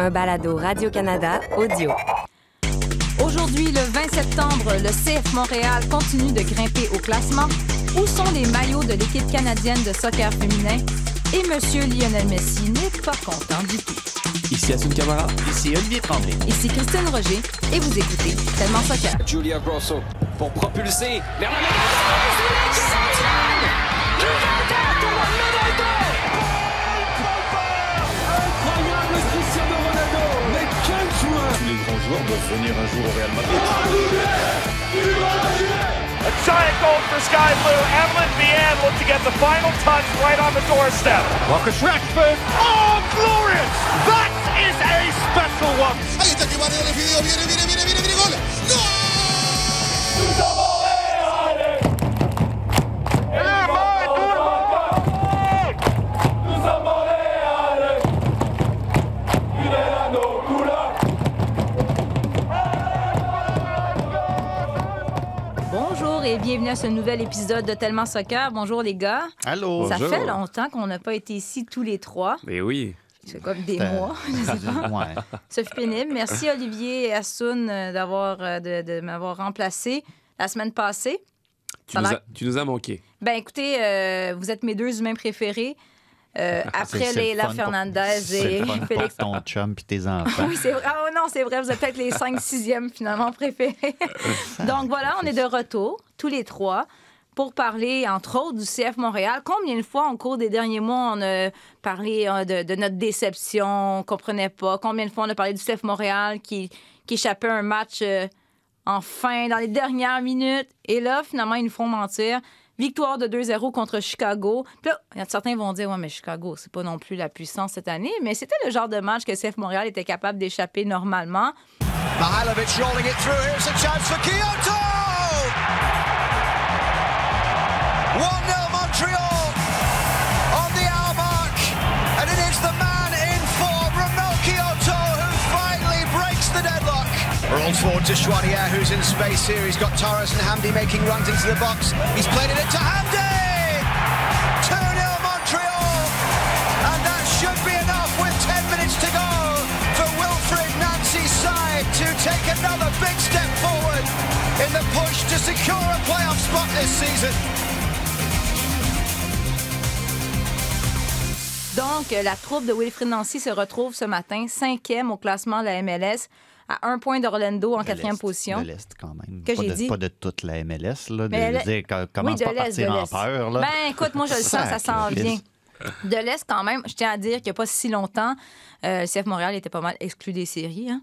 un balado Radio-Canada audio. Aujourd'hui, le 20 septembre, le CF Montréal continue de grimper au classement. Où sont les maillots de l'équipe canadienne de soccer féminin? Et Monsieur Lionel Messi n'est pas content du tout. Ici Assun Camara. Ici Olivier Tremblay. Ici Christine Roger et vous écoutez Tellement Soccer. Julia Grosso pour propulser vers la les grands joueurs doivent venir un jour au Real Madrid. A giant goal for Sky Blue. Evelyn Vianne looked to get the final touch right on the doorstep. Marcus Rashford. Oh, glorious! That is a special one. Ahí está que Mario le pidió, viene, viene, viene, viene, viene, gol. Bienvenue à ce nouvel épisode de Tellement Soccer. Bonjour les gars. Allô. Ça Bonjour. fait longtemps qu'on n'a pas été ici tous les trois. Mais oui. C'est comme des mois. je sais pas. Ouais. Ça fait pénible. Merci Olivier et Assoun euh, d'avoir euh, de, de m'avoir remplacé la semaine passée. Tu Ça nous, a as, tu nous as manqué. Ben écoutez, euh, vous êtes mes deux humains préférés. Euh, après c'est le Leila Fernandez et le Félix. ton chum puis tes enfants. Oui, c'est vrai. Ah non, c'est vrai, vous êtes peut-être les 5 6e finalement préférés. Donc voilà, on est de retour, tous les trois, pour parler, entre autres, du CF Montréal. Combien de fois, au cours des derniers mois, on a parlé euh, de, de notre déception, on ne comprenait pas? Combien de fois on a parlé du CF Montréal qui, qui échappait un match euh, en fin, dans les dernières minutes? Et là, finalement, ils nous font mentir. Victoire de 2-0 contre Chicago. Puis là, certains vont dire, ouais, mais Chicago, c'est pas non plus la puissance cette année. Mais c'était le genre de match que CF Montréal était capable d'échapper normalement. Rolling it through. Here's a chance for Kyoto. Forward to Schwadier, who's in space here. He's got Torres and Hamdi making runs into the box. He's played it into Hamdi. 2-0 Montreal. And that should be enough with 10 minutes to Wilfred to take another big step forward in the push to secure a playoff spot this season. Donc, la troupe de Wilfrid Nancy se retrouve ce matin cinquième au classement de la MLS à un point d'Orlando en quatrième position. De l'Est, quand même. Que pas, j'ai de, dit? pas de toute la MLS, là. De, Mais dire que- Oui, commence de pas à partir en peur, là. Ben, écoute, moi, je le sens, ça s'en vient. De l'Est, quand même, je tiens à dire qu'il n'y a pas si longtemps, euh, le CF Montréal était pas mal exclu des séries. hein.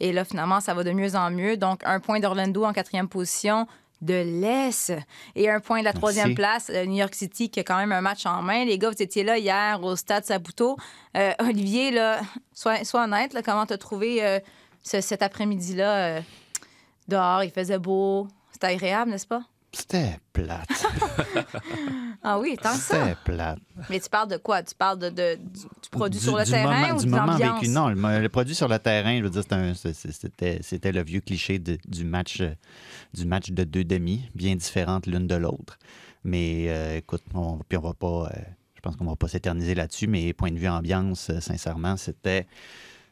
Et là, finalement, ça va de mieux en mieux. Donc, un point d'Orlando en quatrième position de l'Est et un point de la troisième place, euh, New York City, qui a quand même un match en main. Les gars, vous étiez là hier au stade Saputo. Euh, Olivier, là, sois, sois honnête, là, comment t'as trouvé euh, ce- cet après-midi-là euh, dehors? Il faisait beau. C'était agréable, n'est-ce pas? C'était plate. Ah oui, tant que ça. C'était plate. Mais tu parles de quoi? Tu parles de, de- du, du produit Du- sur le terrain moment- ou du de moment vécu? Non, le, le produit sur le terrain, je veux dire, c'était le vieux cliché de- du, match, euh, du match de deux demi, bien différentes l'une de l'autre. Mais euh, écoute, on, puis on va pas. euh, je pense qu'on va pas s'éterniser là-dessus, mais point de vue ambiance, sincèrement, c'était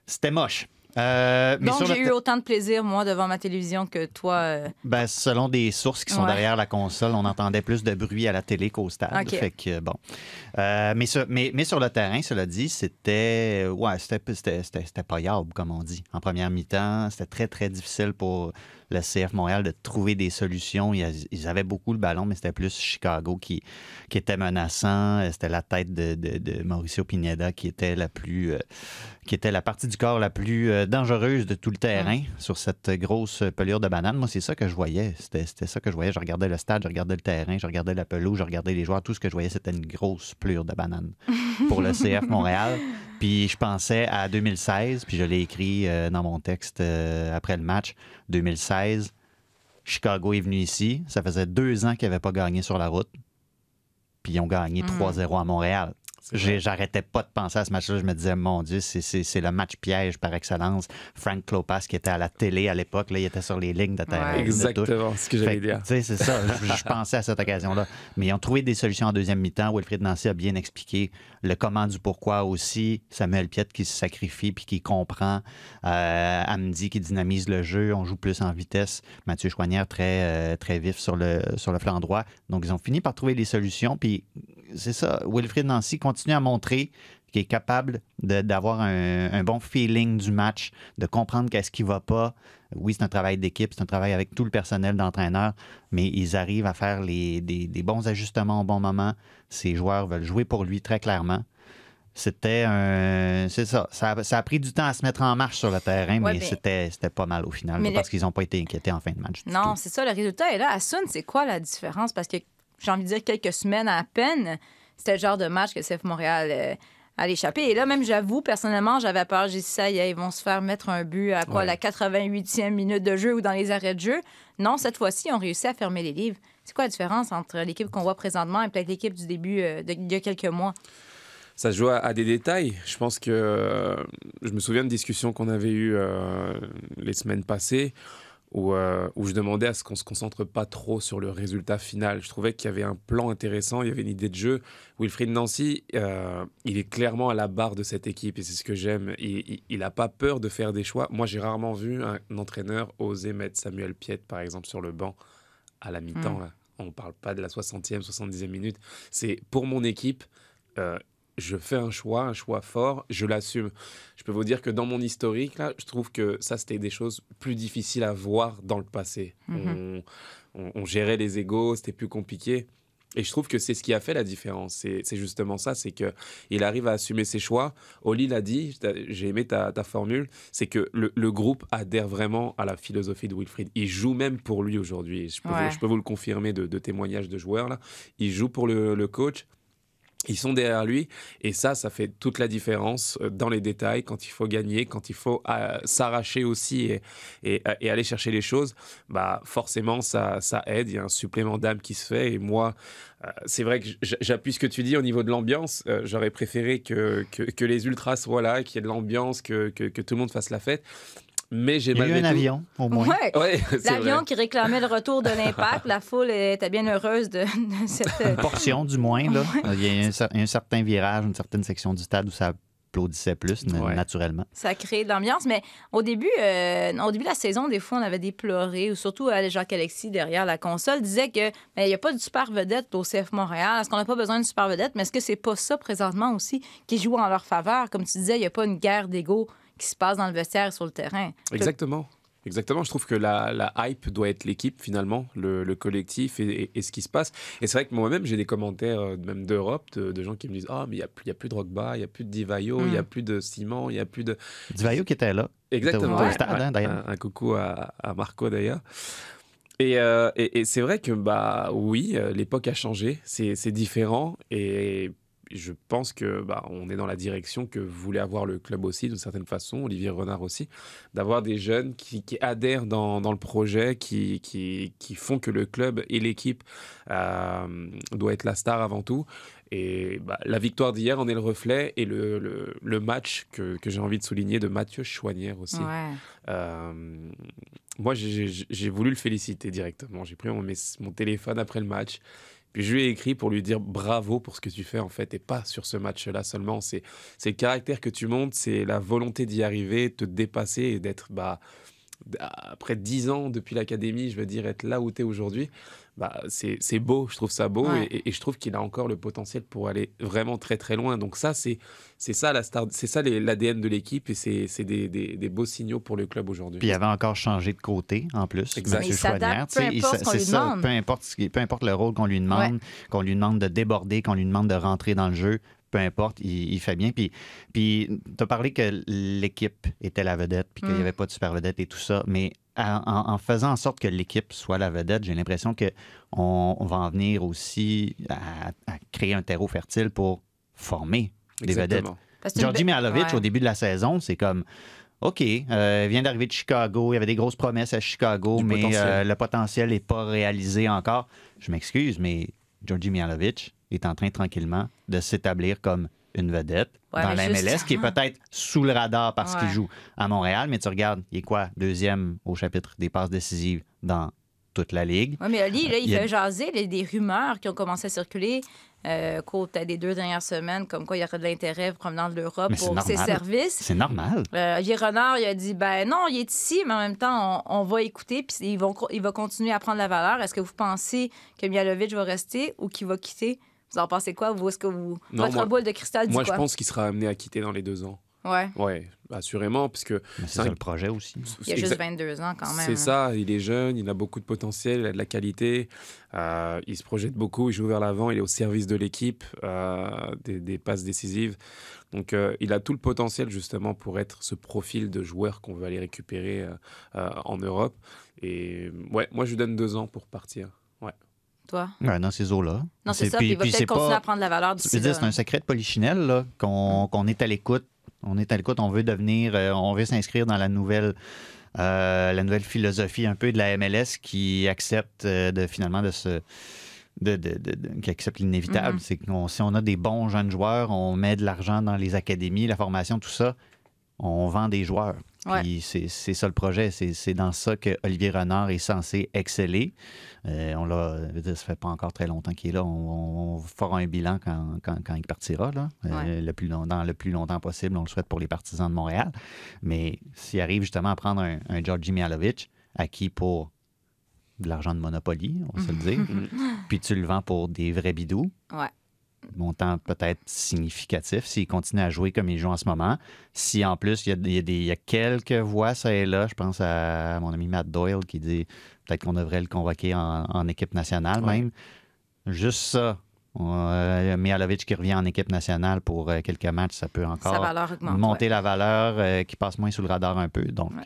c'était moche. Euh, mais Donc, j'ai eu autant de plaisir, moi, devant ma télévision que toi. euh, Ben, selon des sources qui sont Ouais. derrière la console, on entendait plus de bruit à la télé qu'au stade. Fait que, bon. Euh, mais, sur, mais, mais sur le terrain, cela dit, c'était. Ouais, c'était c'était- c'était- c'était payable, comme on dit. En première mi-temps, c'était très, très difficile pour le CF Montréal de trouver des solutions. Ils, avaient beaucoup le ballon, mais c'était plus Chicago qui, qui était menaçant. C'était la tête de, de- de Mauricio Pineda qui était la plus. euh, qui était la partie du corps la plus euh, dangereuse de tout le terrain sur cette grosse pelure de banane. Moi, c'est ça que je voyais. C'était c'était ça que je voyais. Je regardais le stade, je regardais le terrain, je regardais la pelouse, je regardais les joueurs. Tout ce que je voyais, c'était une grosse pelure de banane pour le CF Montréal. Puis je pensais à 2016, puis je l'ai écrit euh, dans mon texte euh, après le match. 2016, Chicago est venu ici. Ça faisait deux ans qu'ils n'avaient pas gagné sur la route. Puis ils ont gagné 3-0 à Montréal. J'arrêtais pas de penser à ce match-là. Je me disais, mon Dieu, c'est- le match piège par excellence. Frank Klopas, qui était à la télé à l'époque, là, il était sur les lignes de terrain. Ouais. Exactement ce que j'allais dire. c'est ça. Je, je pensais à cette occasion-là. Mais ils ont trouvé des solutions en deuxième mi-temps. Wilfried Nancy a bien expliqué le comment du pourquoi aussi. Samuel Piet qui se sacrifie puis qui comprend. Euh, Amdi qui dynamise le jeu. On joue plus en vitesse. Mathieu Chouanière très, euh, très vif sur le, sur le flanc droit. Donc, ils ont fini par trouver des solutions. Puis, c'est ça. Wilfried Nancy continue à montrer qu'il est capable d'avoir un, un bon feeling du match, de comprendre qu'est-ce qui va pas. Oui, c'est un travail d'équipe, c'est un travail avec tout le personnel d'entraîneur, mais ils arrivent à faire les, des, des bons ajustements au bon moment. Ces joueurs veulent jouer pour lui très clairement. C'était un. C'est ça. Ça a, ça a pris du temps à se mettre en marche sur le terrain, Ouais, mais c'était pas mal au final, Mais là, le- parce qu'ils n'ont pas été inquiétés en fin de match. Non, c'est ça, le résultat est là. À Sun, c'est quoi la différence? Parce que j'ai envie de dire quelques semaines à peine, c'était le genre de match que CF Montréal euh, allait échapper. Et là, même, j'avoue, personnellement, j'avais peur. J'ai dit ça, y est, ils vont se faire mettre un but à quoi, Ouais. la 88e minute de jeu ou dans les arrêts de jeu. Non, cette fois-ci, ils ont réussi à fermer les livres. C'est quoi la différence entre l'équipe qu'on voit présentement et peut-être l'équipe du début euh, de- il y a quelques mois? Ça se joue à, à des détails. Je pense que euh, je me souviens de discussions qu'on avait eues euh, les semaines passées où, euh, où je demandais à ce qu'on se concentre pas trop sur le résultat final. Je trouvais qu'il y avait un plan intéressant, il y avait une idée de jeu. Wilfried Nancy, euh, il est clairement à la barre de cette équipe et c'est ce que j'aime. Il n'a pas peur de faire des choix. Moi, j'ai rarement vu un, entraîneur oser mettre Samuel Piet, par exemple, sur le banc à la mi-temps. Mm. là. On ne parle pas de la 60e, 70e minute. C'est pour mon équipe. euh, je fais un choix, un choix fort, je l'assume. Je peux vous dire que dans mon historique, là, je trouve que ça, c'était des choses plus difficiles à voir dans le passé. Mhm. on, on- on gérait les égaux, c'était plus compliqué. Et je trouve que c'est ce qui a fait la différence. C'est justement ça, c'est que il arrive à assumer ses choix. Oli l'a dit, j'ai aimé ta, ta formule, c'est que le, le groupe adhère vraiment à la philosophie de Wilfried. Il joue même pour lui aujourd'hui. Je, peux vous- Ouais. je peux vous le confirmer de, de témoignages de joueurs là. Il joue pour le, le coach. Ils sont derrière lui et ça, ça fait toute la différence euh, dans les détails quand il faut gagner, quand il faut euh, s'arracher aussi et, aller chercher les choses. Bah forcément, ça, ça aide. Il y a un supplément d'âme qui se fait et moi, euh, c'est vrai que j'appuie ce que tu dis au niveau de l'ambiance. J'aurais préféré que, que, les ultras soient là, qu'il y ait de l'ambiance, que, que tout le monde fasse la fête. Mais j'ai Il y a eu un tout- avion, au moins. Ouais. Ouais, c'est L'avion vrai. qui réclamait le retour de l'impact, la foule était bien heureuse de, de cette. portion du moins. Là. Il y a un, un certain virage, une certaine section du stade où ça applaudissait plus, Ouais. naturellement. Ça crée de l'ambiance, mais au début, euh, au début de la saison, des fois, on avait des pleurés, ou surtout euh, Jacques-Alexis, derrière la console, disait que il n'y a pas de super vedette au CF Montréal. Est-ce qu'on n'a pas besoin de super vedette? Mais est-ce que c'est pas ça, présentement, aussi, qui joue en leur faveur? Comme tu disais, il n'y a pas une guerre d'ego qui se passe dans le vestiaire et sur le terrain. Exactement. Exactement, je trouve que la, la hype doit être l'équipe finalement, le, le collectif et, et- et ce qui se passe. Et c'est vrai que moi-même, j'ai des commentaires euh, même d'Europe, de, de gens qui me disent Ah, mais il n'y a, plus- y a plus de Drogba, il n'y a plus de Divayo, il n'y a Mm. plus de Simon, il n'y a plus de. Divayo qui était là. Exactement. Au ouais, stade, ouais. hein, un, un coucou à, à Marco d'ailleurs. Et, euh, et- et c'est vrai que bah oui, euh, l'époque a changé, c'est c'est différent et je pense que bah, on est dans la direction que voulait avoir le club aussi d'une certaine façon, Olivier Renard aussi, d'avoir des jeunes qui, qui adhèrent dans, dans le projet, qui, qui, qui font que le club et l'équipe euh, doit être la star avant tout. Et bah, la victoire d'hier en est le reflet et le, le, le match que, que j'ai envie de souligner de Mathieu Chouanière aussi. Ouais. Euh, moi, j'ai- voulu le féliciter directement. J'ai pris mon téléphone après le match. Puis je lui ai écrit pour lui dire bravo pour ce que tu fais en fait, et pas sur ce match-là seulement. C'est le caractère que tu montes, c'est la volonté d'y arriver, te dépasser et d'être, bah, après dix ans depuis l'académie, je veux dire, être là où tu es aujourd'hui. Bah, c'est c'est beau, je trouve ça beau, Ouais. et, et je trouve qu'il a encore le potentiel pour aller vraiment très très loin. Donc ça, c'est c'est ça la star, c'est ça les- l'ADN de l'équipe, et c'est c'est des, des- des beaux signaux pour le club aujourd'hui. Puis il avait encore changé de côté, en plus. Exact. Monsieur Chouanière. c'est ça. Peu importe, ce qui- peu importe le rôle qu'on lui demande, qu'on lui demande de déborder, qu'on lui demande de rentrer dans le jeu, peu importe, il, il fait bien. Puis, puis tu as parlé que l'équipe était la vedette, puis qu'il n'y Mm. avait pas de super vedette et tout ça, mais en, faisant en sorte que l'équipe soit la vedette, j'ai l'impression qu'on on va en venir aussi à, à créer un terreau fertile pour former des vedettes. Exactement. Parce que c'est une Georgi be- Mihalovic, Ouais. au début de la saison, c'est comme OK, euh, il vient d'arriver de Chicago, il y avait des grosses promesses à Chicago, Du mais potentiel. euh, le potentiel n'est pas réalisé encore. Je m'excuse, mais Georgi Mihalovic, est en train tranquillement de s'établir comme une vedette Ouais, dans la MLS, qui est peut-être sous le radar parce qu'il joue à Montréal, mais tu regardes, il est quoi? Deuxième au chapitre des passes décisives dans toute la Ligue. Oui, mais Ali, là, il Il a- fait jaser il y a des rumeurs qui ont commencé à circuler euh, qu'au peut-être des deux dernières semaines, comme quoi il y aurait de l'intérêt provenant de l'Europe pour ses services. C'est normal. Euh, Renard, il a dit ben non, il est ici, mais en même temps, on, on va écouter, puis ils vont, il va continuer à prendre la valeur. Est-ce que vous pensez que Mialovic va rester ou qu'il va quitter? Vous en pensez quoi? Vous, est-ce que vous. Non, Votre moi- boule de cristal dit Moi, quoi? je pense qu'il sera amené à quitter dans les deux ans. Ouais. Ouais, assurément, parce que c'est ça le projet aussi. Il a juste Exact- 22 ans quand même. C'est hein. ça, il est jeune, il a beaucoup de potentiel, il a de la qualité, euh, il se projette beaucoup, il joue vers l'avant, il est au service de l'équipe, euh, des, des passes décisives. Donc euh, il a tout le potentiel justement pour être ce profil de joueur qu'on veut aller récupérer euh, euh, en Europe. Et ouais, moi je lui donne deux ans pour partir. Ouais. Toi? Ouais, dans ces eaux-là. Non, c'est ça, puis il va peut-être continuer à prendre la valeur là, c'est un secret de polichinelle là, qu'on qu'on est à l'écoute. On est à l'écoute, on veut devenir, euh, on veut s'inscrire dans la nouvelle, euh, la nouvelle philosophie un peu de la MLS qui accepte euh, de finalement de se, de, de- qui accepte l'inévitable. Mhm. C'est que si on a des bons jeunes joueurs, on met de l'argent dans les académies, la formation, tout ça, on vend des joueurs. Puis c'est c'est ça le projet. C'est dans ça que Olivier Renard est censé exceller. Euh, on l'a, ça fait pas encore très longtemps qu'il est là. On, on fera un bilan quand, quand- quand il partira, là. Euh, le plus long- dans le plus longtemps possible. On le souhaite pour les partisans de Montréal. Mais s'il arrive justement à prendre un, un Georgi Mialovic, acquis pour de l'argent de Monopoly, on va se le dire, puis tu le vends pour des vrais bidous, Ouais. Montant peut-être significatif s'il continue à jouer comme il joue en ce moment. Si en plus, il y a, il y a des, il y a quelques voix, ça et là, je pense à mon ami Matt Doyle qui dit peut-être qu'on devrait le convoquer en, en équipe nationale Ouais. même. Juste ça. Euh, Mihalovic qui revient en équipe nationale pour euh, quelques matchs, ça peut encore augmente. monter ouais. la valeur, euh, qui passe moins sous le radar un peu. Donc, Ouais.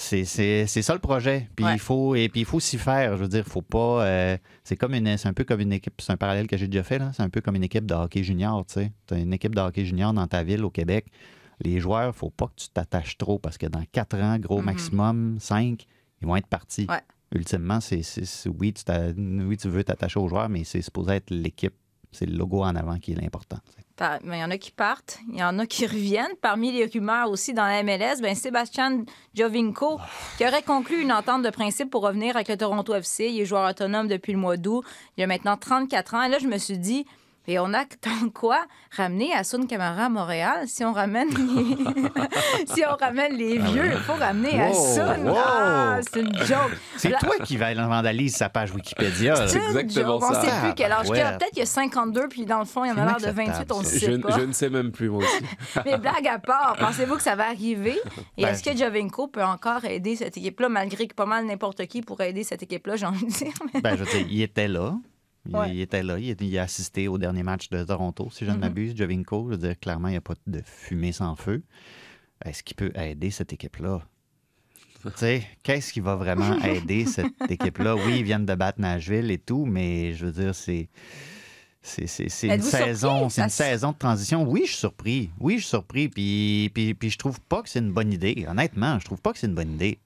C'est c'est- c'est ça le projet. Puis Ouais. il faut et puis il faut s'y faire. Je veux dire, faut pas. euh, c'est comme une, c'est un peu comme une équipe. C'est un parallèle que j'ai déjà fait là. C'est un peu comme une équipe de hockey junior. Tu sais, as une équipe de hockey junior dans ta ville au Québec. Les joueurs, faut pas que tu t'attaches trop parce que dans quatre ans, gros Mhm. maximum, cinq, ils vont être partis. Ouais. Ultimement, c'est oui, oui, tu veux t'attacher aux joueurs, mais c'est supposé être l'équipe. C'est le logo en avant qui est l'important. Il y en a qui partent, il y en a qui reviennent. Parmi les rumeurs aussi dans la MLS, ben Sébastien Jovinko, qui aurait conclu une entente de principe pour revenir avec le Toronto FC. Il est joueur autonome depuis le mois d'août. Il a maintenant 34 ans. Et là, je me suis dit, et on a tant quoi ramener Asun Camara à Montréal si on ramène les, si on ramène les vieux, il faut ramener Wow, Asun. wow. Ah, c'est une joke. C'est toi qui va vandalise sa page Wikipédia. C'est une exactement joke. On ça. sait plus quel âge qu'il a. Ouais. Peut-être qu'il a 52, puis dans le fond, il en C'est a l'air de inacceptable, 28, on ne ça. sait Je, pas. je ne sais même plus moi aussi. Mais blague à part, pensez-vous que ça va arriver? Et Ben, est-ce que Jovinko peut encore aider cette équipe-là, malgré que pas mal n'importe qui pourrait aider cette équipe-là, j'ai envie de dire? Mais- Ben, je veux dire, il était là. Il, Ouais. il était là. Il, a assisté au dernier match de Toronto, si je ne Mhm. m'abuse. Jovinko, je veux dire, clairement, il n'y a pas de fumée sans feu. Est-ce qu'il peut aider cette équipe-là? qu'est-ce qui va vraiment aider cette équipe-là? Oui, ils viennent de battre Nashville et tout, mais je veux dire, c'est. C'est, une saison, c'est une saison de transition. Oui, je suis surpris. Oui, je suis surpris. Puis, puis, puis je trouve pas que c'est une bonne idée. Honnêtement, je trouve pas que c'est une bonne idée.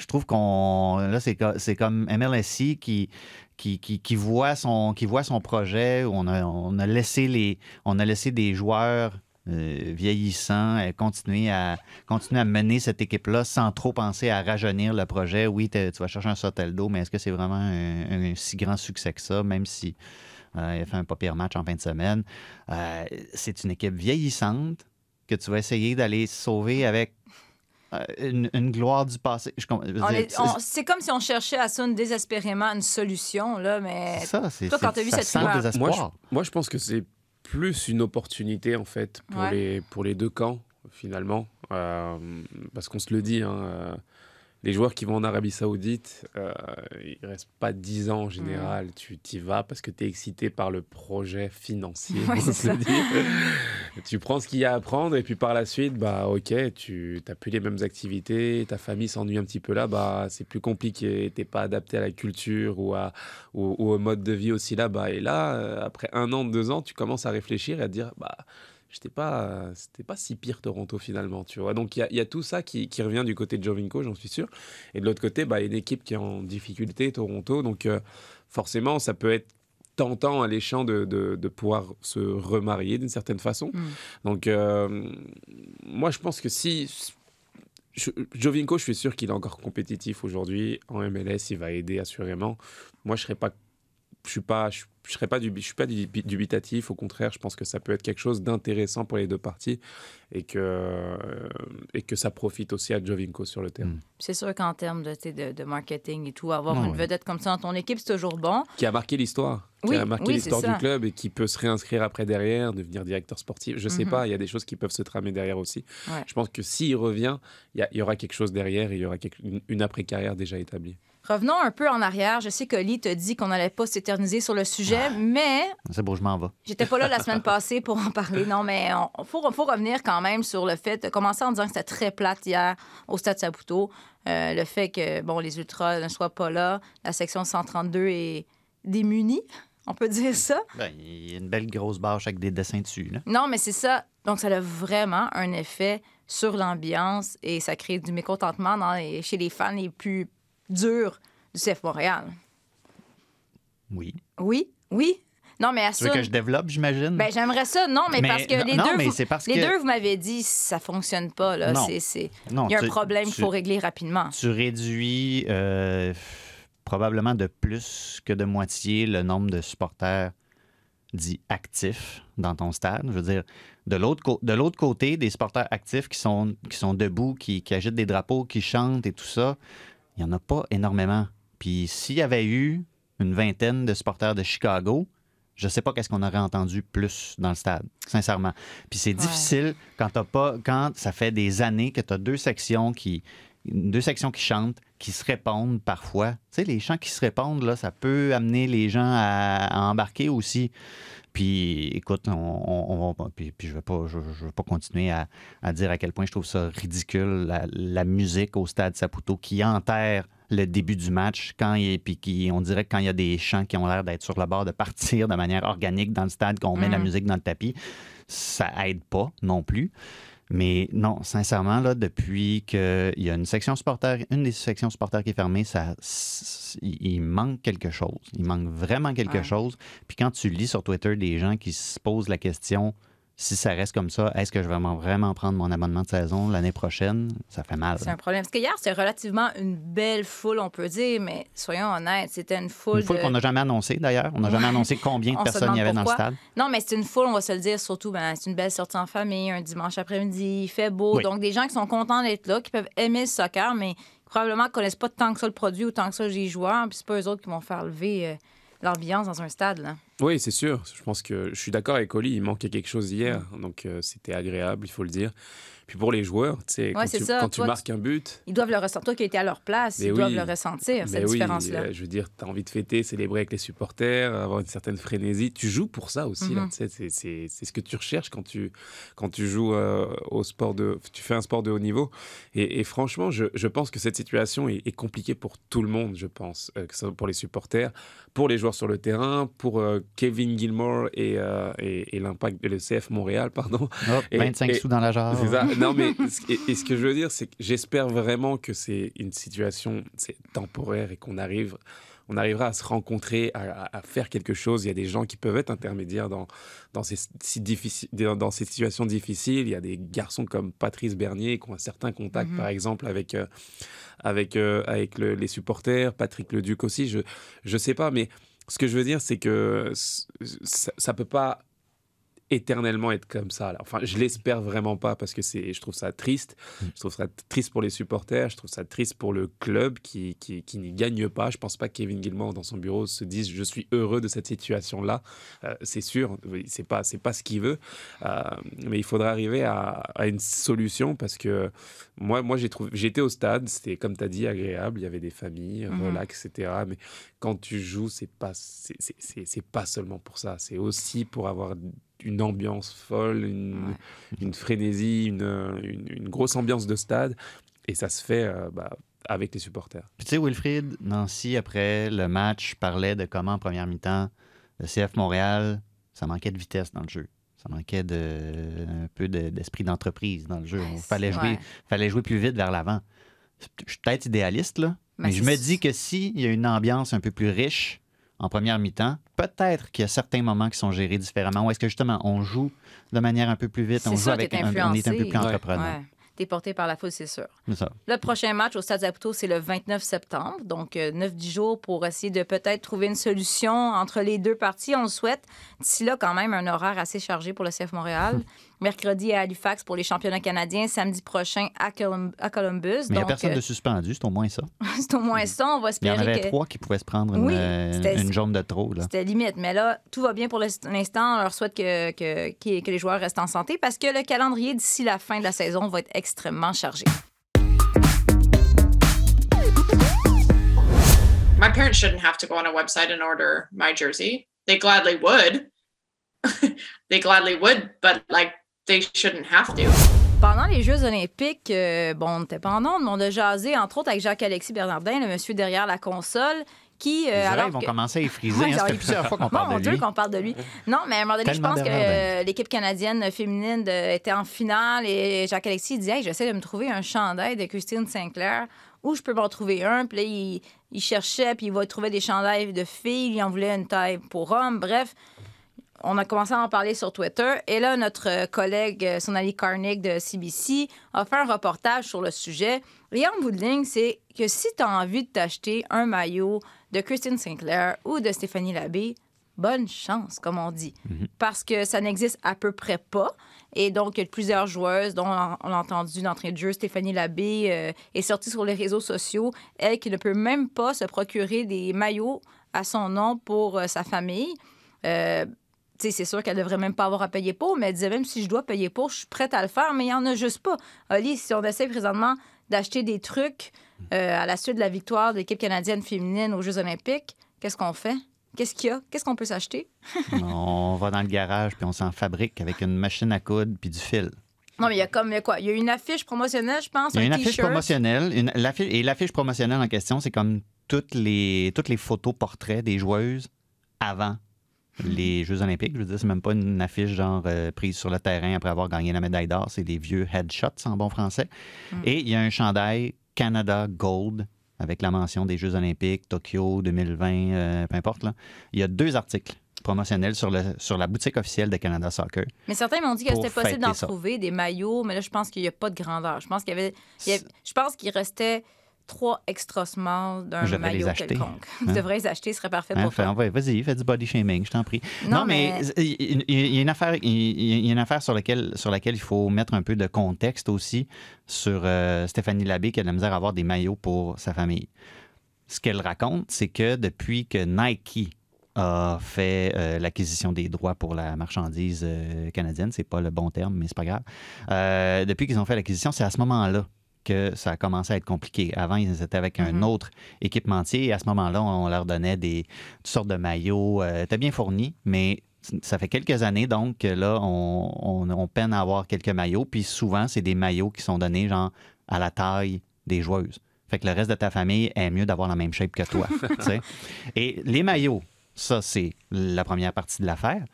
Je trouve qu'on. Là, c'est, c'est comme MLSI qui, qui, qui, voit son, qui voit son projet. où On a, on a, laissé, les, on a laissé des joueurs euh, vieillissants euh, continuer, à, continuer à mener cette équipe-là sans trop penser à rajeunir le projet. Oui, tu vas chercher un Soteldo, mais est-ce que c'est vraiment un, si grand succès que ça, même si euh, il a fait un pas pire match en fin de semaine? Euh, c'est une équipe vieillissante que tu vas essayer d'aller sauver avec une, une gloire du passé. C'est comme si on cherchait à Sun désespérément une solution, là, mais ça, c'est Toi, quand t'as vu cette désespoir. Moi je, moi, je pense que c'est plus une opportunité, en fait, pour, Ouais. les, pour les deux camps, finalement. Euh, parce qu'on se le dit, hein, euh, les joueurs qui vont en Arabie Saoudite, euh, ils restent pas 10 ans en général. Tu t'y vas parce que tu es excité par le projet financier. Ouais, tu prends ce qu'il y a à prendre et puis par la suite, bah ok, tu n'as plus les mêmes activités, ta famille s'ennuie un petit peu là, bah c'est plus compliqué. T'es pas adapté à la culture ou, à, ou, ou au mode de vie aussi là-bas. Et là, euh, après un an, deux ans, tu commences à réfléchir et à te dire, bah j'étais pas, c'était pas si pire Toronto finalement, tu vois. Donc il y a, il y a tout ça qui, qui revient du côté de Jovinko, j'en suis sûr. Et de l'autre côté, bah, une équipe qui est en difficulté, Toronto. Donc euh, forcément, ça peut être tentant, alléchant de, de, de pouvoir se remarier d'une certaine façon. Mm. Donc, euh, moi, je pense que si. je- Jovinko, je suis sûr qu'il est encore compétitif aujourd'hui. En MLS, il va aider assurément. Moi, je serais pas. Je suis pas, je, je serais pas, je suis pas dubi- dubitatif. Au contraire, je pense que ça peut être quelque chose d'intéressant pour les deux parties et que, euh, et que ça profite aussi à Jovinko sur le terrain. Mm. C'est sûr qu'en termes de, marketing et tout, avoir Ah une ouais. vedette comme ça dans ton équipe, c'est toujours bon. Qui a marqué l'histoire. Oui, qui a marqué oui, l'histoire du club et qui peut se réinscrire après derrière, devenir directeur sportif. Je sais Mhm. pas, il y a des choses qui peuvent se tramer derrière aussi. Ouais. Je pense que s'il revient, il y, a- il y aura quelque chose derrière et il y aura quelque- une, une après-carrière déjà établie. Revenons un peu en arrière. Je sais que Lee te dit qu'on n'allait pas s'éterniser sur le sujet, mais C'est beau, je m'en vais. j'étais pas là la semaine passée pour en parler. Non, mais il faut, faut revenir quand même sur le fait de commencer en disant que c'était très plate hier au Stade Saputo. Euh, le fait que bon, les Ultras ne soient pas là, la section 132 est démunie, on peut dire ça. Ben, il y a une belle grosse bâche avec des dessins dessus. Là. Non, mais c'est ça. Donc, ça a vraiment un effet sur l'ambiance et ça crée du mécontentement dans les- chez les fans les plus durs du CF Montréal. Oui. Oui, oui? Non, mais à Tu ça. veux que je développe, j'imagine? Ben, j'aimerais ça. Non, mais, Mais- parce que les non, deux, mais vous, c'est parce les que- deux, vous m'avez dit, ça fonctionne pas. Là. Non. Non, Il y a un problème qu'il faut régler rapidement. Tu réduis euh, probablement de plus que de moitié le nombre de supporters dits actifs dans ton stade. Je veux dire, de l'autre, cô- de l'autre côté, des supporters actifs qui sont, qui sont debout, qui, qui agitent des drapeaux, qui chantent et tout ça, il n'y en a pas énormément. Puis s'il y avait eu une vingtaine de supporters de Chicago, je sais pas qu'est-ce qu'on aurait entendu plus dans le stade, sincèrement. Puis c'est difficile quand t'as pas quand ça fait des années que tu as deux sections qui deux sections qui chantent, qui se répondent parfois. Tu sais, les chants qui se répondent, là, ça peut amener les gens à, à embarquer aussi. Puis, écoute, on, on- on- puis, puis je ne veux pas continuer à, à dire à quel point je trouve ça ridicule, la, la musique au stade Saputo qui enterre le début du match, quand il, puis qui, on dirait que quand il y a des chants qui ont l'air d'être sur le bord de partir de manière organique dans le stade, qu'on met la Mhm. musique dans le tapis, ça aide pas non plus. Mais non, sincèrement, là, depuis qu'il y a une section supporter, une des sections supporters qui est fermée, ça, il il manque quelque chose. Il manque vraiment quelque Ouais. chose. Puis quand tu lis sur Twitter des gens qui se posent la question si ça reste comme ça, est-ce que je vais vraiment, prendre mon abonnement de saison l'année prochaine? Ça fait mal. C'est un problème. Parce que hier, c'était relativement une belle foule, on peut dire, mais soyons honnêtes, c'était une foule. Une foule de- qu'on n'a jamais annoncée, d'ailleurs. On n'a jamais annoncé combien de personnes il y avait dans le stade. Non, mais c'est une foule, on va se le dire, surtout, ben, c'est une belle sortie en famille, un dimanche après-midi, il fait beau. Oui. Donc, des gens qui sont contents d'être là, qui peuvent aimer le soccer, mais probablement ne connaissent pas tant que ça le produit ou tant que ça les joueurs. Puis c'est pas eux autres qui vont faire lever euh, l'ambiance dans un stade. Là. Oui, c'est sûr. Je pense que je suis d'accord avec Oli. Il manquait quelque chose hier. Donc, euh, c'était agréable, il faut le dire. Puis pour les joueurs, tu sais, quand, tu, ça. quand tu marques un but, Ils doivent le ressentir. Toi qui été à leur place, Mais ils doivent le ressentir, cette ben oui, différence-là. euh, je veux dire, tu as envie de fêter, célébrer avec les supporters, avoir une certaine frénésie. Tu joues pour ça aussi. là, tu sais, c'est- c'est c'est ce que tu recherches quand tu, quand tu joues euh, au sport de. Tu fais un sport de haut niveau. Et, et franchement, je, je pense que cette situation est, est compliquée pour tout le monde, je pense. euh, que ce soit pour les supporters, pour les joueurs sur le terrain, pour euh, Kevin Gilmore et, euh, et, et l'impact, le CF Montréal, pardon. Hop, Et- 25 et- sous dans la jarre. C'est ça. Non, mais ce- et, et ce que je veux dire, c'est que j'espère vraiment que c'est une situation c'est temporaire et qu'on arrive, on arrivera à se rencontrer, à, faire quelque chose. Il y a des gens qui peuvent être intermédiaires dans, dans, ces, si dans ces situations difficiles. Il y a des garçons comme Patrice Bernier qui ont un certain contact, Mhm. par exemple, avec, euh, avec, euh, avec le- les supporters. Patrick Leduc aussi. Je ne sais pas, mais ce que je veux dire, c'est que ça ne peut pas éternellement être comme ça. là. Enfin, je l'espère vraiment pas parce que c'est, je trouve ça triste. Je trouve ça triste pour les supporters. Je trouve ça triste pour le club qui, qui, qui n'y gagne pas. Je pense pas que Kevin Gilmore dans son bureau se dise je suis heureux de cette situation-là. Euh, c'est sûr, c'est pas c'est pas ce qu'il veut. Euh, mais il faudra arriver à, à une solution parce que moi moi j'ai trouvé j'étais au stade. C'était comme tu as dit agréable. Il y avait des familles, Mhm. relax, etc. Mais quand tu joues, c'est pas c'est pas seulement pour ça. C'est aussi pour avoir une ambiance folle, une, Ouais. une frénésie, une, une, une grosse ambiance de stade. Et ça se fait euh, bah, avec les supporters. Puis tu sais, Wilfried Nancy, après le match, parlait de comment en première mi-temps, le CF Montréal, ça manquait de vitesse dans le jeu. Ça manquait de, un peu de- d'esprit d'entreprise dans le jeu. Il fallait jouer, Ouais. fallait jouer plus vite vers l'avant. Je suis peut-être idéaliste, là, Mais mais je me dis que s'il y a une ambiance un peu plus riche, en première mi-temps. Peut-être qu'il y a certains moments qui sont gérés différemment. Ou est-ce que justement, on joue de manière un peu plus vite, on joue ça, avec un, on est un peu plus entreprenant. Ouais. T'es porté par la foule, c'est sûr. Ça. Le prochain match au Stade Zaputo, c'est le 29 septembre. Donc, 9-10 jours pour essayer de peut-être trouver une solution entre les deux parties. On le souhaite. D'ici là, quand même, un horaire assez chargé pour le CF Montréal. Mercredi à Halifax pour les championnats canadiens. Samedi prochain à, Colum- à Columbus. Mais il n'y a personne euh, de suspendu, c'est au moins ça. c'est au moins ça. On va Il y en espérer avait que... trois qui pouvaient se prendre une, Oui, euh, c'était- une jaune de trop. Là. C'était limite. Mais là, tout va bien pour l'instant. On leur souhaite que, que, que- que les joueurs restent en santé parce que le calendrier d'ici la fin de la saison va être extrêmement chargé. My parents shouldn't have to go on a website and order my jersey. They gladly would. they gladly would, but like they shouldn't have to. Pendant les Jeux olympiques, euh, bon, on n'était pas en ondes, mais on a jasé, entre autres, avec Jacques-Alexis Bernardin, le monsieur derrière la console, qui... euh, Les alors oreilles vont que- commencer à effriser. Ouais, hein. Ça fait ils- plusieurs fois qu'on parle de Dieu lui. qu'on parle de lui. Non, mais à un moment donné, je pense que euh, l'équipe canadienne féminine de- était en finale et Jacques-Alexis disait hey, j'essaie de me trouver un chandail de Christine Sinclair où je peux m'en trouver un. Puis là, il, il cherchait, puis il va trouver des chandails de filles. Il en voulait une taille pour homme. Bref, on a commencé à en parler sur Twitter. Et là, notre collègue euh, Sonali Carnick de CBC a fait un reportage sur le sujet. Et en bout de ligne, c'est que si tu as envie de t'acheter un maillot de Christine Sinclair ou de Stéphanie Labbé, bonne chance, comme on dit. Parce que ça n'existe à peu près pas. Et donc, il y a plusieurs joueuses, dont on on a entendu d'entrée de jeu, Stéphanie Labbé euh, est sortie sur les réseaux sociaux. Elle qui ne peut même pas se procurer des maillots à son nom pour euh, sa famille. Euh, c'est sûr qu'elle devrait même pas avoir à payer pour, mais elle disait même si je dois payer pour, je suis prête à le faire, mais il n'y en a juste pas. Oli, si on essaie présentement d'acheter des trucs euh, à la suite de la victoire de l'équipe canadienne féminine aux Jeux Olympiques, qu'est-ce qu'on fait? Qu'est-ce qu'il y a? Qu'est-ce qu'on peut s'acheter? on va dans le garage puis on s'en fabrique avec une machine à coudre puis du fil. Non, mais il y a comme il y a quoi? Il y a une affiche promotionnelle, je pense, Il y a un une affiche promotionnelle. une- et l'affiche promotionnelle en question, c'est comme toutes les, toutes les photos portraits des joueuses avant les Jeux Olympiques. Je veux dire, c'est même pas une affiche genre euh, prise sur le terrain après avoir gagné la médaille d'or. C'est des vieux headshots en bon français. Et il y a un chandail Canada Gold avec la mention des Jeux Olympiques, Tokyo 2020, euh, peu importe. Là. Il y a deux articles promotionnels sur, le, sur la boutique officielle de Canada Soccer. Mais certains m'ont dit que c'était possible d'en trouver des maillots, mais là, je pense qu'il n'y a pas de grandeur. Je pense qu'il y avait. il y avait- je pense qu'il restait trois extra small d'un les maillot acheter. quelconque. Hein? Tu devrais les acheter, ce serait parfait Hein, pour toi. ouais, Vas-y, fais du body shaming, je t'en prie. Non, mais mais- il y a une affaire, il y a une affaire sur, laquelle, sur laquelle il faut mettre un peu de contexte aussi sur euh, Stéphanie Labbé qui a de la misère à avoir des maillots pour sa famille. Ce qu'elle raconte, c'est que depuis que Nike a fait euh, l'acquisition des droits pour la marchandise euh, canadienne, c'est pas le bon terme, mais c'est pas grave. Euh, depuis qu'ils ont fait l'acquisition, c'est à ce moment-là que ça a commencé à être compliqué. Avant, ils étaient avec un Mhm. autre équipementier et à ce moment-là, on leur donnait des toutes sortes de maillots. Euh, bien fourni, mais ça fait quelques années donc que là, on, on- on peine à avoir quelques maillots. Puis souvent, c'est des maillots qui sont donnés genre à la taille des joueuses. Fait que le reste de ta famille est mieux d'avoir la même shape que toi. Et les maillots, ça, c'est la première partie de l'affaire.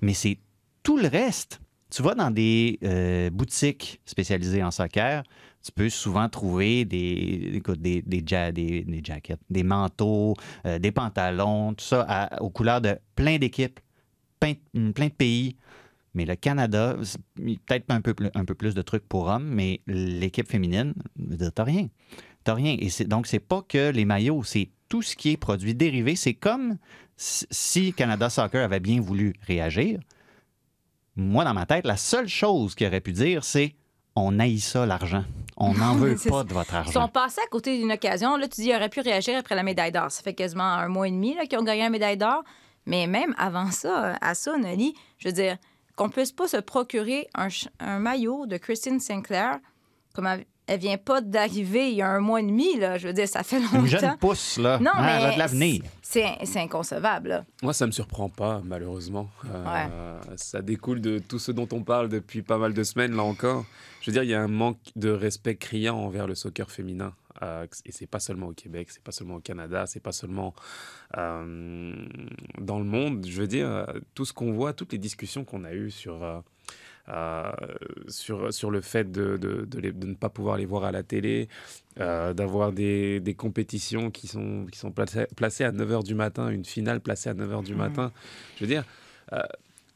Mais c'est tout le reste. Tu vas dans des euh, boutiques spécialisées en soccer, tu peux souvent trouver des, écoute, des, des, ja- des, des jackets, des manteaux, euh, des pantalons, tout ça aux couleurs de plein d'équipes, plein, plein de pays. Mais le Canada, peut-être un peu, un peu plus de trucs pour hommes, mais l'équipe féminine, t'as rien. T'as rien. Et donc, c'est pas que les maillots, c'est tout ce qui est produit dérivé. C'est comme si Canada Soccer avait bien voulu réagir. Moi, dans ma tête, la seule chose qu'il aurait pu dire, c'est on haït ça, l'argent. On n'en veut pas de votre Ils sont argent. passés à côté d'une occasion. Là, tu dis, ils auraient pu réagir après la médaille d'or. Ça fait quasiment un mois et demi qu'ils ont gagné la médaille d'or. Mais même avant ça, à ça, Nelly, je veux dire, qu'on puisse pas se procurer un, un maillot de Christine Sinclair, comme elle, vient pas d'arriver il y a un mois et demi, là. Je veux dire, ça fait longtemps. Une jeune pousse, là. Non, Hein, elle a mais de l'avenir. c'est c'est inconcevable, là. Moi, ça me surprend pas, malheureusement. Euh, Ça découle de tout ce dont on parle depuis pas mal de semaines, là encore. Je veux dire, il y a un manque de respect criant envers le soccer féminin. Euh, et c'est pas seulement au Québec, c'est pas seulement au Canada, c'est pas seulement euh, dans le monde. Je veux dire, euh, tout ce qu'on voit, toutes les discussions qu'on a eues sur sur, sur le fait de, de, de, les- de ne pas pouvoir les voir à la télé, euh, d'avoir des, des compétitions qui sont, qui sont placées, placées à 9h du matin, une finale placée à 9h du matin. Je veux dire, euh,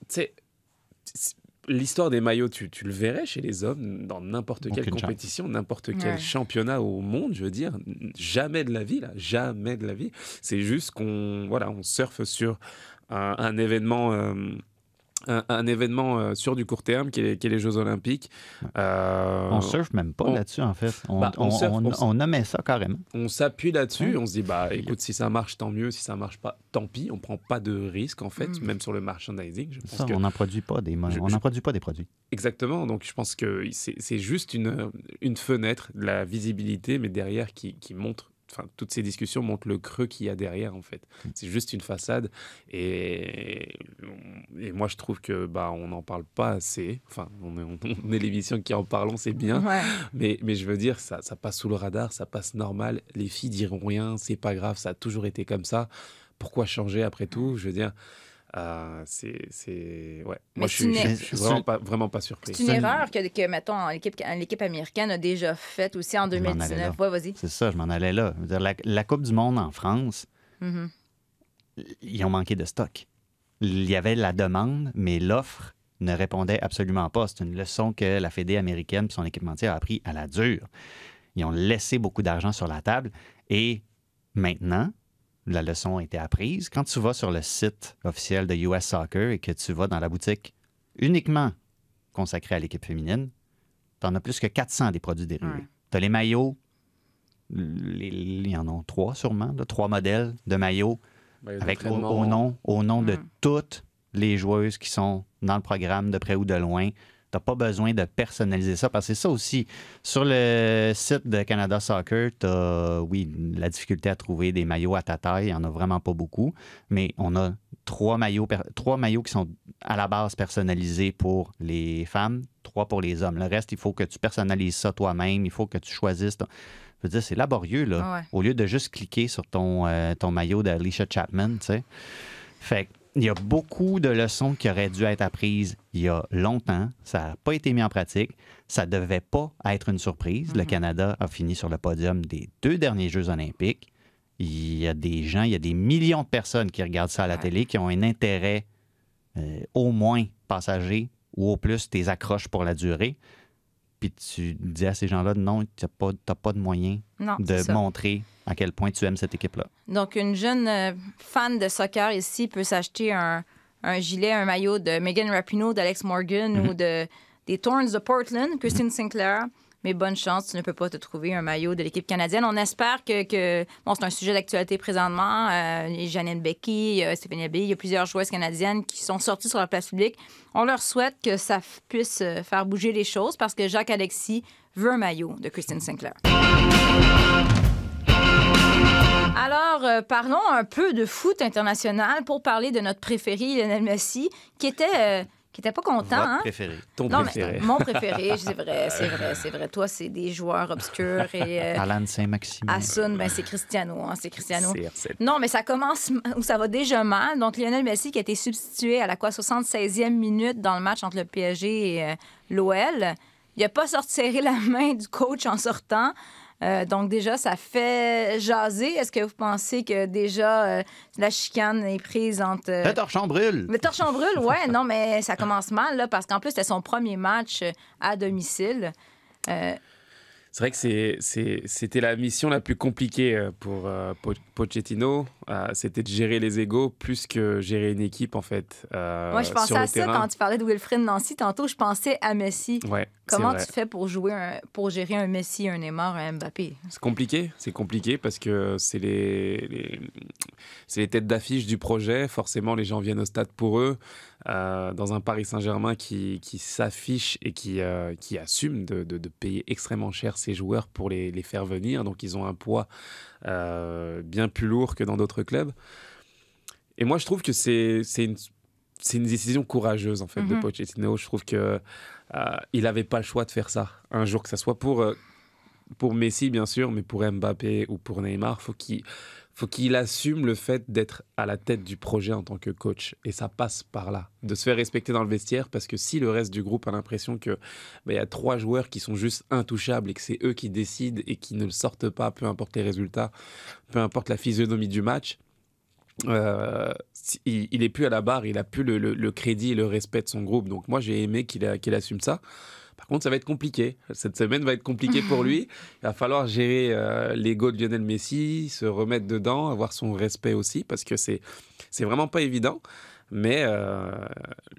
tu sais, l'histoire des maillots, tu, tu le verrais chez les hommes dans n'importe quelle Aucune compétition, n'importe quel Ouais. championnat au monde, je veux dire, jamais de la vie, là, jamais de la vie. C'est juste qu'on voilà, on surfe sur un, un événement. euh, un, un événement euh, sur du court terme qui est, qui est les Jeux Olympiques. Euh, On surfe même pas on- là-dessus, en fait. On, Bah, on on- surfe, on- on s- on nommait ça carrément. on s'appuie là-dessus, Ouais. on se dit bah écoute si ça marche tant mieux, si ça marche pas tant pis, on prend pas de risque en fait, Mm. même sur le merchandising. Je pense Ça, que on n'en produit pas des Je- on je- n'en produit pas des produits. exactement. Donc je pense que c'est c'est juste une une fenêtre de la visibilité, mais derrière qui, qui montre. Enfin, toutes ces discussions montrent le creux qu'il y a derrière, en fait. C'est juste une façade. Et, et moi, je trouve que bah, on n'en parle pas assez. Enfin, on est, on est l'émission qui en parlons, c'est bien. Ouais. Mais, mais je veux dire, ça, ça passe sous le radar, ça passe normal. Les filles diront rien, c'est pas grave, ça a toujours été comme ça. Pourquoi changer après tout? Je veux dire, euh, c'est. c'est- Ouais. Mais Moi, je suis, une- je suis- je suis c'est- vraiment pas, vraiment pas surpris. C'est une erreur que, que mettons, l'équipe l'équipe américaine a déjà faite aussi en m'en allais 2019. là. Ouais, vas-y. C'est ça, je m'en allais là. Je veux dire, la, la Coupe du Monde en France, Mhm. ils ont manqué de stock. Il y avait la demande, mais l'offre ne répondait absolument pas. C'est une leçon que la Fédé américaine et son équipementier a appris à la dure. Ils ont laissé beaucoup d'argent sur la table et maintenant, la leçon a été apprise. Quand tu vas sur le site officiel de US Soccer et que tu vas dans la boutique uniquement consacrée à l'équipe féminine, tu en as plus que 400 des produits dérivés. Ouais. Tu as les maillots, il y en a trois sûrement, là, trois modèles de maillots Maillot avec au, nom, au nom de toutes les joueuses qui sont dans le programme de près ou de loin. Tu n'as pas besoin de personnaliser ça parce que c'est ça aussi. Sur le site de Canada Soccer, tu as, oui, la difficulté à trouver des maillots à ta taille. Il n'y en a vraiment pas beaucoup. Mais on a trois maillots, trois maillots qui sont à la base personnalisés pour les femmes, trois pour les hommes. Le reste, il faut que tu personnalises ça toi-même. Il faut que tu choisisses. ton- Je veux dire, c'est laborieux, là. Ouais. Au lieu de juste cliquer sur ton, euh, ton maillot d'Alicia Chapman, tu sais. Fait il y a beaucoup de leçons qui auraient dû être apprises il y a longtemps. Ça n'a pas été mis en pratique. Ça devait pas être une surprise. Le Canada a fini sur le podium des deux derniers Jeux olympiques. Il y a des gens, il y a des millions de personnes qui regardent ça à la Ouais. télé, qui ont un intérêt euh, au moins passager ou au plus tes accroches pour la durée. Puis tu dis à ces gens-là, non, tu n'as pas, t'as pas de moyens Non, de montrer à quel point tu aimes cette équipe-là. Donc, une jeune euh, fan de soccer ici peut s'acheter un, un gilet, un maillot de Megan Rapinoe, d'Alex Morgan Mhm. ou de, des Thorns de Portland, Christine Sinclair. Mais bonne chance, tu ne peux pas te trouver un maillot de l'équipe canadienne. On espère que. bon, c'est un sujet d'actualité présentement. Euh, Becky, euh, Stéphanie Abbé, il y a plusieurs joueuses canadiennes qui sont sorties sur la place publique. On leur souhaite que ça puisse euh, faire bouger les choses parce que Jacques Alexis veut un maillot de Christine Sinclair. Alors, euh, parlons un peu de foot international pour parler de notre préféré, Lionel Messi, qui était, euh, qui était pas content. Votre hein? préféré. Ton Non, préféré. mais mon préféré, c'est vrai, c'est vrai, c'est vrai. Toi, c'est des joueurs obscurs et euh, Alan Saint-Maximin. Asun, ben c'est Cristiano, hein, c'est Cristiano. CR7. Non, mais ça commence ou ça va déjà mal. Donc, Lionel Messi qui a été substitué à la quoi 76e minute dans le match entre le PSG et euh, l'OL. Il n'a pas sorti serrer la main du coach en sortant. Euh, donc déjà, ça fait jaser. Est-ce que vous pensez que déjà euh, la chicane est prise entre... euh, Le torchon brûle. le torchon brûle, ouais, non, mais ça commence mal, là, parce qu'en plus, c'était son premier match euh, à domicile. Euh, C'est vrai que c'était la mission la plus compliquée pour euh, Po- Pochettino. Euh, C'était de gérer les égaux plus que gérer une équipe, en fait. euh, moi, je pensais sur à ça terrain. quand tu parlais de Wilfried Nancy. Tantôt, je pensais à Messi. Ouais, Comment tu fais pour jouer, un- pour gérer un Messi, un Neymar, un Mbappé? C'est compliqué, c'est compliqué parce que c'est les, les- c'est les têtes d'affiche du projet. Forcément, les gens viennent au stade pour eux. Euh, dans un Paris Saint-Germain qui, qui s'affiche et qui, euh, qui assume de, de- de payer extrêmement cher ses joueurs pour les, les faire venir. Donc, ils ont un poids euh, bien plus lourd que dans d'autres clubs. Et moi, je trouve que c'est une, c'est une décision courageuse en fait de Mhm. Pochettino. Je trouve que euh, il n'avait pas le choix de faire ça un jour, que ça soit pour euh, pour Messi, bien sûr, mais pour Mbappé ou pour Neymar, faut qu'il faut qu'il assume le fait d'être à la tête du projet en tant que coach. Et ça passe par là, de se faire respecter dans le vestiaire, parce que si le reste du groupe a l'impression que bah, il y a trois joueurs qui sont juste intouchables et que c'est eux qui décident et qui ne le sortent pas, peu importe les résultats, peu importe la physionomie du match, euh, il, il est plus à la barre, il a plus le, le- le crédit et le respect de son groupe. Donc moi j'ai aimé qu'il assume ça. Par contre, ça va être compliqué. Cette semaine va être compliquée pour lui. Il va falloir gérer euh, l'ego de Lionel Messi, se remettre dedans, avoir son respect aussi, parce que c'est c'est vraiment pas évident. Mais euh,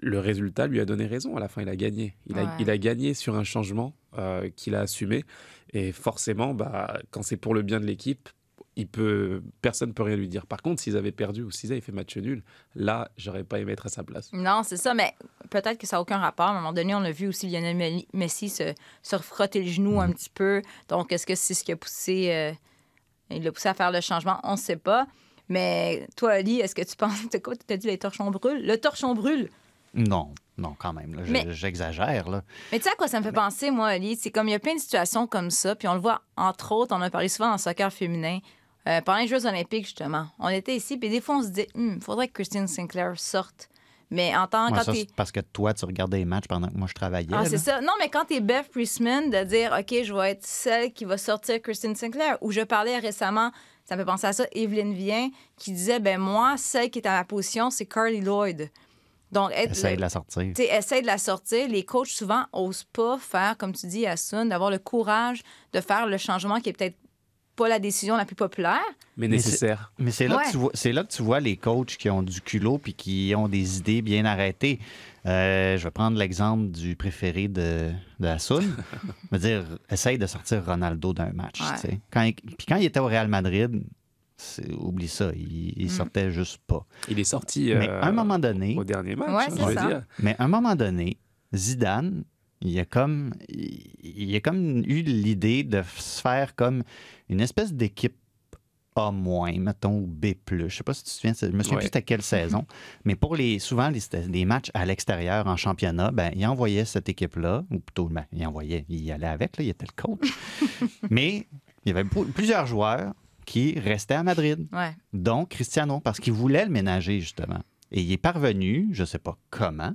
le résultat lui a donné raison. À la fin, il a gagné. Il a, Ouais. il a gagné sur un changement euh, qu'il a assumé. Et forcément, bah, quand c'est pour le bien de l'équipe, il peut, personne ne peut rien lui dire. Par contre, s'ils avaient perdu ou s'ils avaient fait match nul, là, j'aurais pas aimé être à sa place. Non, c'est ça, mais peut-être que ça n'a aucun rapport. À un moment donné, on a vu aussi Lionel Messi se, se frotter le genou un petit peu. Donc, est-ce que c'est ce qui a poussé. euh, il l'a poussé à faire le changement? On ne sait pas. Mais toi, Ali, est-ce que tu penses. T'as quoi? T'as dit les torchons brûlent? Le torchon brûle. Non, non, quand même. Mais- J'exagère. là. Mais tu sais à quoi ça me fait penser, moi, Ali? C'est comme il y a plein de situations comme ça, puis on le voit, entre autres, on a parlé souvent dans le soccer féminin, euh, pendant les Jeux olympiques, justement. On était ici, puis des fois, on se dit, il faudrait que Christine Sinclair sorte. Mais en tant Ouais, parce que toi, tu regardais les matchs pendant que moi, je travaillais. Ah, c'est ça. Non, mais quand t'es Beth Priestman, de dire, OK, je vais être celle qui va sortir Christine Sinclair, ou je parlais récemment, ça me fait penser à ça, Evelyne Vien, qui disait, ben moi, celle qui est à ma position, c'est Carly Lloyd. Donc, être, Essaye de la sortir. essaye de la sortir. Les coachs, souvent, osent pas faire, comme tu dis, Asun, d'avoir le courage de faire le changement qui est peut-être pas la décision la plus populaire. Mais nécessaire. Mais c'est là, Ouais. que tu vois- c'est là que tu vois les coachs qui ont du culot puis qui ont des idées bien arrêtées. Euh, je vais prendre l'exemple du préféré de, de Hassoun. Je veux dire, essaye de sortir Ronaldo d'un match. Ouais. Quand il- puis quand il était au Real Madrid, oublie ça, il, il Mm. sortait juste pas. Il est sorti Mais euh, à un moment donné, au dernier match, Ouais, hein, ça. dire. mais à un moment donné, Zidane, il a comme, il, il a comme eu l'idée de se faire comme une espèce d'équipe A-, mettons, ou B+. Je sais pas si tu te souviens, je me souviens Ouais. plus c'était quelle saison, mais pour les, souvent, les, matchs à l'extérieur en championnat, ben, il envoyait cette équipe-là, ou plutôt, ben, il envoyait, il y allait avec, là, il était le coach. mais il y avait plusieurs joueurs qui restaient à Madrid Ouais. dont Cristiano, parce qu'il voulait le ménager, justement. Et il est parvenu, je ne sais pas comment,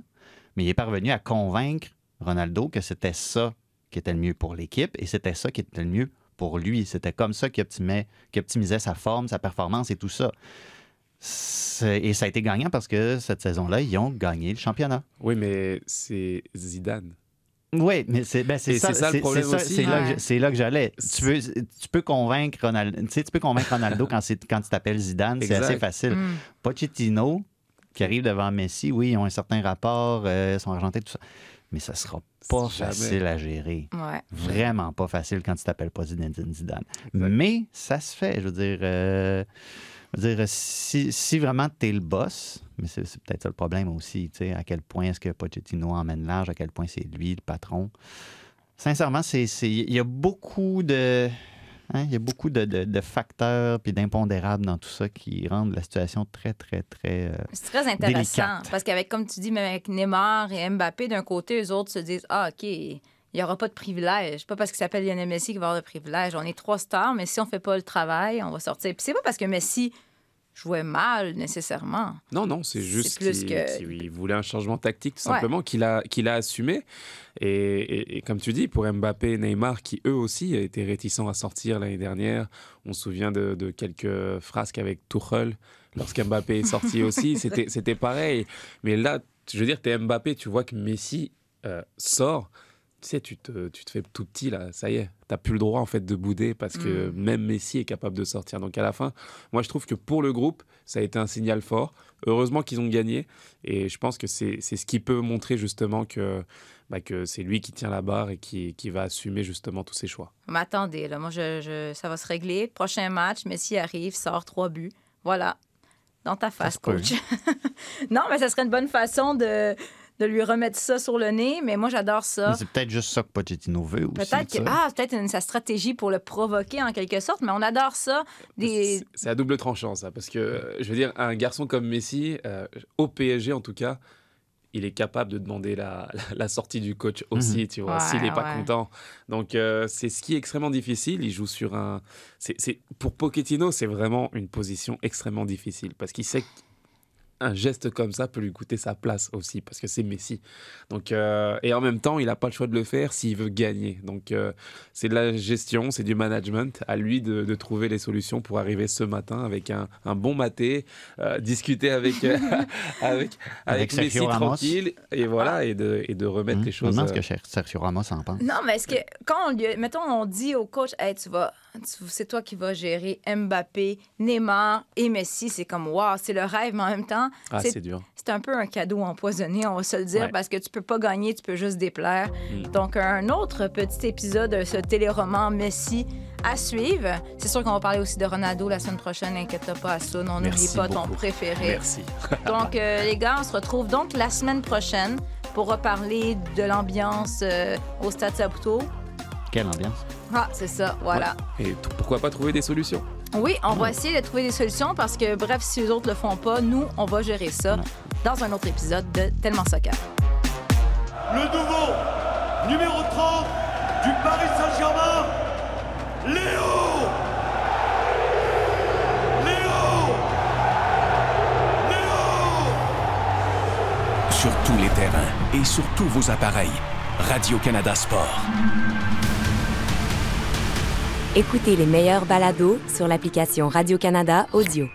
mais il est parvenu à convaincre Ronaldo que c'était ça qui était le mieux pour l'équipe et c'était ça qui était le mieux pour lui. C'était comme ça qu'il optimait- qu'il optimisait sa forme, sa performance et tout ça. Et ça a été gagnant parce que cette saison-là, ils ont gagné le championnat. Oui, mais c'est Zidane. Oui, mais c'est ben, ça, c'est ça le problème c'est ça- aussi. C'est là, que Ouais. je- c'est là que j'allais. Tu, veux, tu peux convaincre Ronaldo, tu sais, tu peux convaincre Ronaldo quand, c'est- quand tu t'appelles Zidane, c'est assez facile. Mm. Pochettino, qui arrive devant Messi, oui, ils ont un certain rapport, euh, ils sont argentés, tout ça. Mais ça sera pas facile à gérer. Ouais. Vraiment pas facile quand tu t'appelles pas Zinedine Zidane. Mais ça se fait. Je veux dire, euh, je veux dire si, si vraiment tu es le boss, mais c'est peut-être ça le problème aussi, tu sais, à quel point est-ce que Pochettino emmène large, à quel point c'est lui le patron. Sincèrement, c'est c'est- il y a beaucoup de. Hein, il y a beaucoup de, de- de facteurs puis d'impondérables dans tout ça qui rendent la situation très, très, très. euh, C'est très intéressant. Délicate. Parce qu'avec, comme tu dis, même avec Neymar et Mbappé, d'un côté, eux autres se disent Ah, OK, il n'y aura pas de privilège. Pas parce qu'il s'appelle Lionel Messi qu'il va avoir de privilège. On est trois stars, mais si on fait pas le travail, on va sortir. Puis c'est pas parce que Messi jouait mal nécessairement. Non, non, c'est juste qu'il que- voulait un changement tactique, tout Ouais. simplement, qu'il a, qu'il a assumé. Et, et- et comme tu dis, pour Mbappé et Neymar, qui eux aussi étaient réticents à sortir l'année dernière, on se souvient de, de quelques frasques avec Tuchel, lorsqu'Mbappé est sorti aussi, c'était pareil. Mais là, je veux dire, t'es Mbappé, tu vois que Messi euh, sort, tu sais, tu te, tu te fais tout petit là, ça y est, t'as plus le droit en fait de bouder parce que même Messi est capable de sortir. Donc à la fin, moi je trouve que pour le groupe, ça a été un signal fort. Heureusement qu'ils ont gagné et je pense que c'est ce qui peut montrer justement que, bah, que c'est lui qui tient la barre et qui, qui va assumer justement tous ses choix. Mais attendez, là, moi, je, je- ça va se régler. Prochain match, Messi arrive, sort trois buts. Voilà. Dans ta face, coach. non, mais ça serait une bonne façon de, de lui remettre ça sur le nez. Mais moi, j'adore ça. C'est peut-être juste ça que Pochettino veut aussi. Peut-être que ah, peut-être une- sa stratégie pour le provoquer en quelque sorte, mais on adore ça. Des... C'est- à double tranchant ça parce que euh, je veux dire, un garçon comme Messi, euh, au PSG en tout cas, il est capable de demander la, la- la sortie du coach aussi, tu vois, Ouais, s'il n'est pas ouais. content. Donc, euh, c'est ce qui est extrêmement difficile. Il joue sur un. c'est- Pour Pochettino, c'est vraiment une position extrêmement difficile parce qu'il sait qu'un geste comme ça peut lui coûter sa place aussi parce que c'est Messi. Donc, euh, et en même temps, il n'a pas le choix de le faire s'il veut gagner. Donc, euh, c'est de la gestion, c'est du management. À lui de, de trouver les solutions pour arriver ce matin avec un, un bon maté, euh, discuter avec, euh, avec, avec, Messi Ramos. tranquille et voilà, et, de, et de remettre Hum, les me choses. demande ce que Cher- Sergio Ramos en pense. Non, mais est-ce que quand on lui, mettons, on dit au coach, hey, tu vas, c'est toi qui vas gérer Mbappé, Neymar et Messi, c'est comme wow, c'est le rêve, mais en même temps, Ah, c'est c'est dur. c'est un peu un cadeau empoisonné, on va se le dire, Ouais. parce que tu peux pas gagner, tu peux juste déplaire. Mm. Donc, un autre petit épisode de ce téléroman Messi à suivre. C'est sûr qu'on va parler aussi de Ronaldo la semaine prochaine, inquiète pas à ça, on n'oublie pas ton préféré. Merci. Donc, euh, les gars, on se retrouve donc la semaine prochaine pour reparler de l'ambiance euh, au Stade Saputo. Quelle ambiance. Ah, c'est ça, voilà. Et pourquoi pas trouver des solutions? Oui, on va essayer de trouver des solutions parce que, bref, si les autres le font pas, nous, on va gérer ça dans un autre épisode de Tellement Soccer. Le nouveau numéro 30 du Paris Saint-Germain, Léo Léo Léo Sur tous les terrains et sur tous vos appareils. Radio-Canada Sport. Écoutez les meilleurs balados sur l'application Radio-Canada Audio.